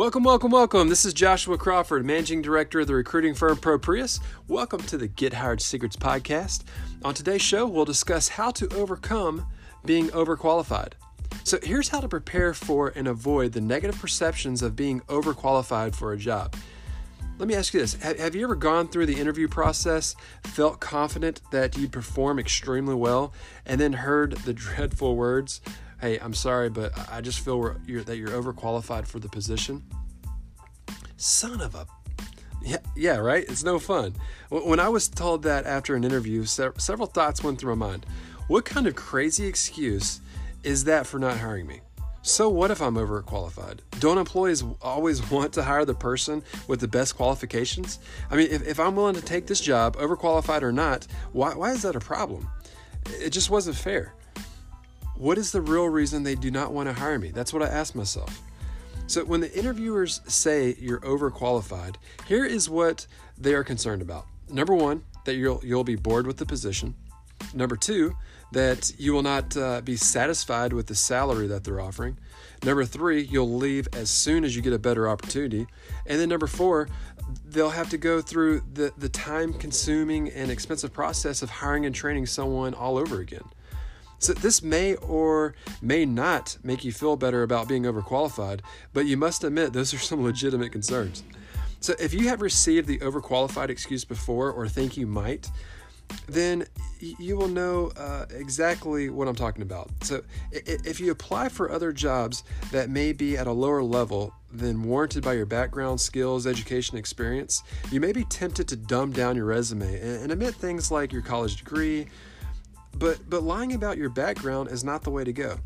Welcome, welcome, welcome. This is Joshua Crawford, Managing Director of the recruiting firm ProPrius. Welcome to the Get Hired Secrets podcast. On today's show, we'll discuss how to overcome being overqualified. So, here's how to prepare for and avoid the negative perceptions of being overqualified for a job. Let me ask you this Have you ever gone through the interview process, felt confident that you'd perform extremely well, and then heard the dreadful words, hey, I'm sorry, but I just feel you're, that you're overqualified for the position. Son of a. Yeah, yeah, right? It's no fun. When I was told that after an interview, several thoughts went through my mind. What kind of crazy excuse is that for not hiring me? So, what if I'm overqualified? Don't employees always want to hire the person with the best qualifications? I mean, if, if I'm willing to take this job, overqualified or not, why, why is that a problem? It just wasn't fair. What is the real reason they do not want to hire me? That's what I ask myself. So, when the interviewers say you're overqualified, here is what they are concerned about. Number one, that you'll, you'll be bored with the position. Number two, that you will not uh, be satisfied with the salary that they're offering. Number three, you'll leave as soon as you get a better opportunity. And then number four, they'll have to go through the, the time consuming and expensive process of hiring and training someone all over again. So this may or may not make you feel better about being overqualified, but you must admit those are some legitimate concerns. So if you have received the overqualified excuse before or think you might, then you will know uh, exactly what I'm talking about. So, if you apply for other jobs that may be at a lower level than warranted by your background, skills, education, experience, you may be tempted to dumb down your resume and admit things like your college degree, but, but lying about your background is not the way to go.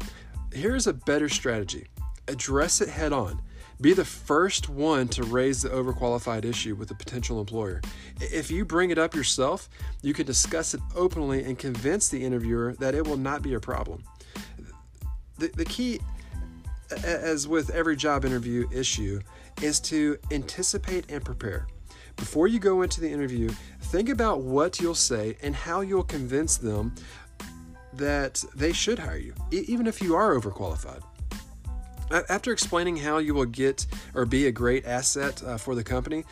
Here's a better strategy address it head on. Be the first one to raise the overqualified issue with a potential employer. If you bring it up yourself, you can discuss it openly and convince the interviewer that it will not be a problem. The, the key, as with every job interview issue, is to anticipate and prepare. Before you go into the interview, think about what you'll say and how you'll convince them that they should hire you, even if you are overqualified. After explaining how you will get or be a great asset uh, for the company,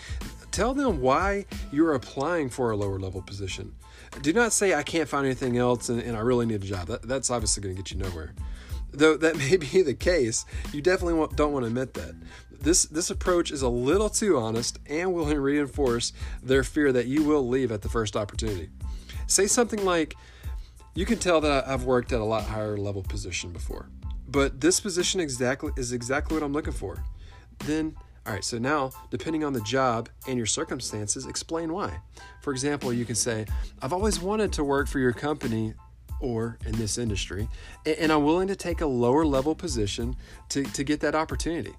tell them why you're applying for a lower level position. Do not say, I can't find anything else and, and I really need a job. That, that's obviously going to get you nowhere. Though that may be the case, you definitely don't want to admit that. This, this approach is a little too honest and will reinforce their fear that you will leave at the first opportunity. Say something like, you can tell that I've worked at a lot higher level position before, but this position exactly is exactly what I'm looking for. Then, all right, so now, depending on the job and your circumstances, explain why. For example, you can say, I've always wanted to work for your company or in this industry, and I'm willing to take a lower level position to, to get that opportunity.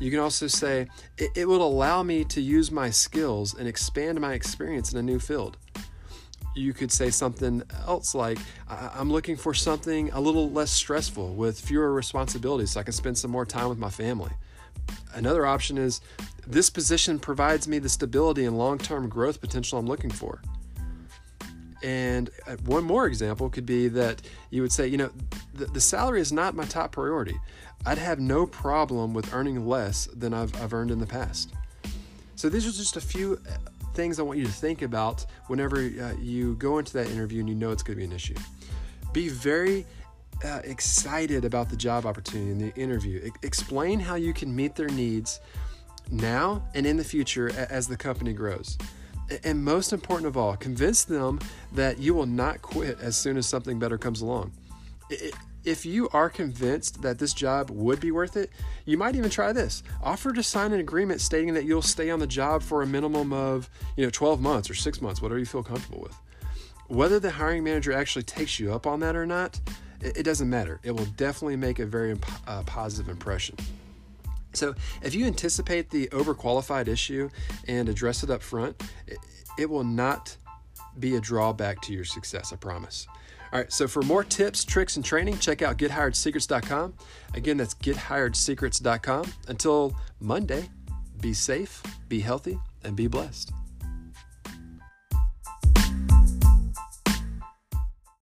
You can also say, it, it will allow me to use my skills and expand my experience in a new field you could say something else like, I'm looking for something a little less stressful with fewer responsibilities so I can spend some more time with my family. Another option is, this position provides me the stability and long term growth potential I'm looking for. And uh, one more example could be that you would say, you know, the, the salary is not my top priority. I'd have no problem with earning less than I've, I've earned in the past. So these are just a few things I want you to think about whenever uh, you go into that interview and you know it's going to be an issue. Be very uh, excited about the job opportunity in the interview. Explain how you can meet their needs now and in the future as the company grows. And most important of all, convince them that you will not quit as soon as something better comes along. If you are convinced that this job would be worth it, you might even try this. Offer to sign an agreement stating that you'll stay on the job for a minimum of, you know, 12 months or 6 months, whatever you feel comfortable with. Whether the hiring manager actually takes you up on that or not, it, doesn't matter. It will definitely make a very uh, positive impression. So, if you anticipate the overqualified issue and address it up front, it, will not be a drawback to your success, I promise. All right, so for more tips, tricks, and training, check out gethiredsecrets.com. Again, that's gethiredsecrets.com. Until Monday, be safe, be healthy, and be blessed.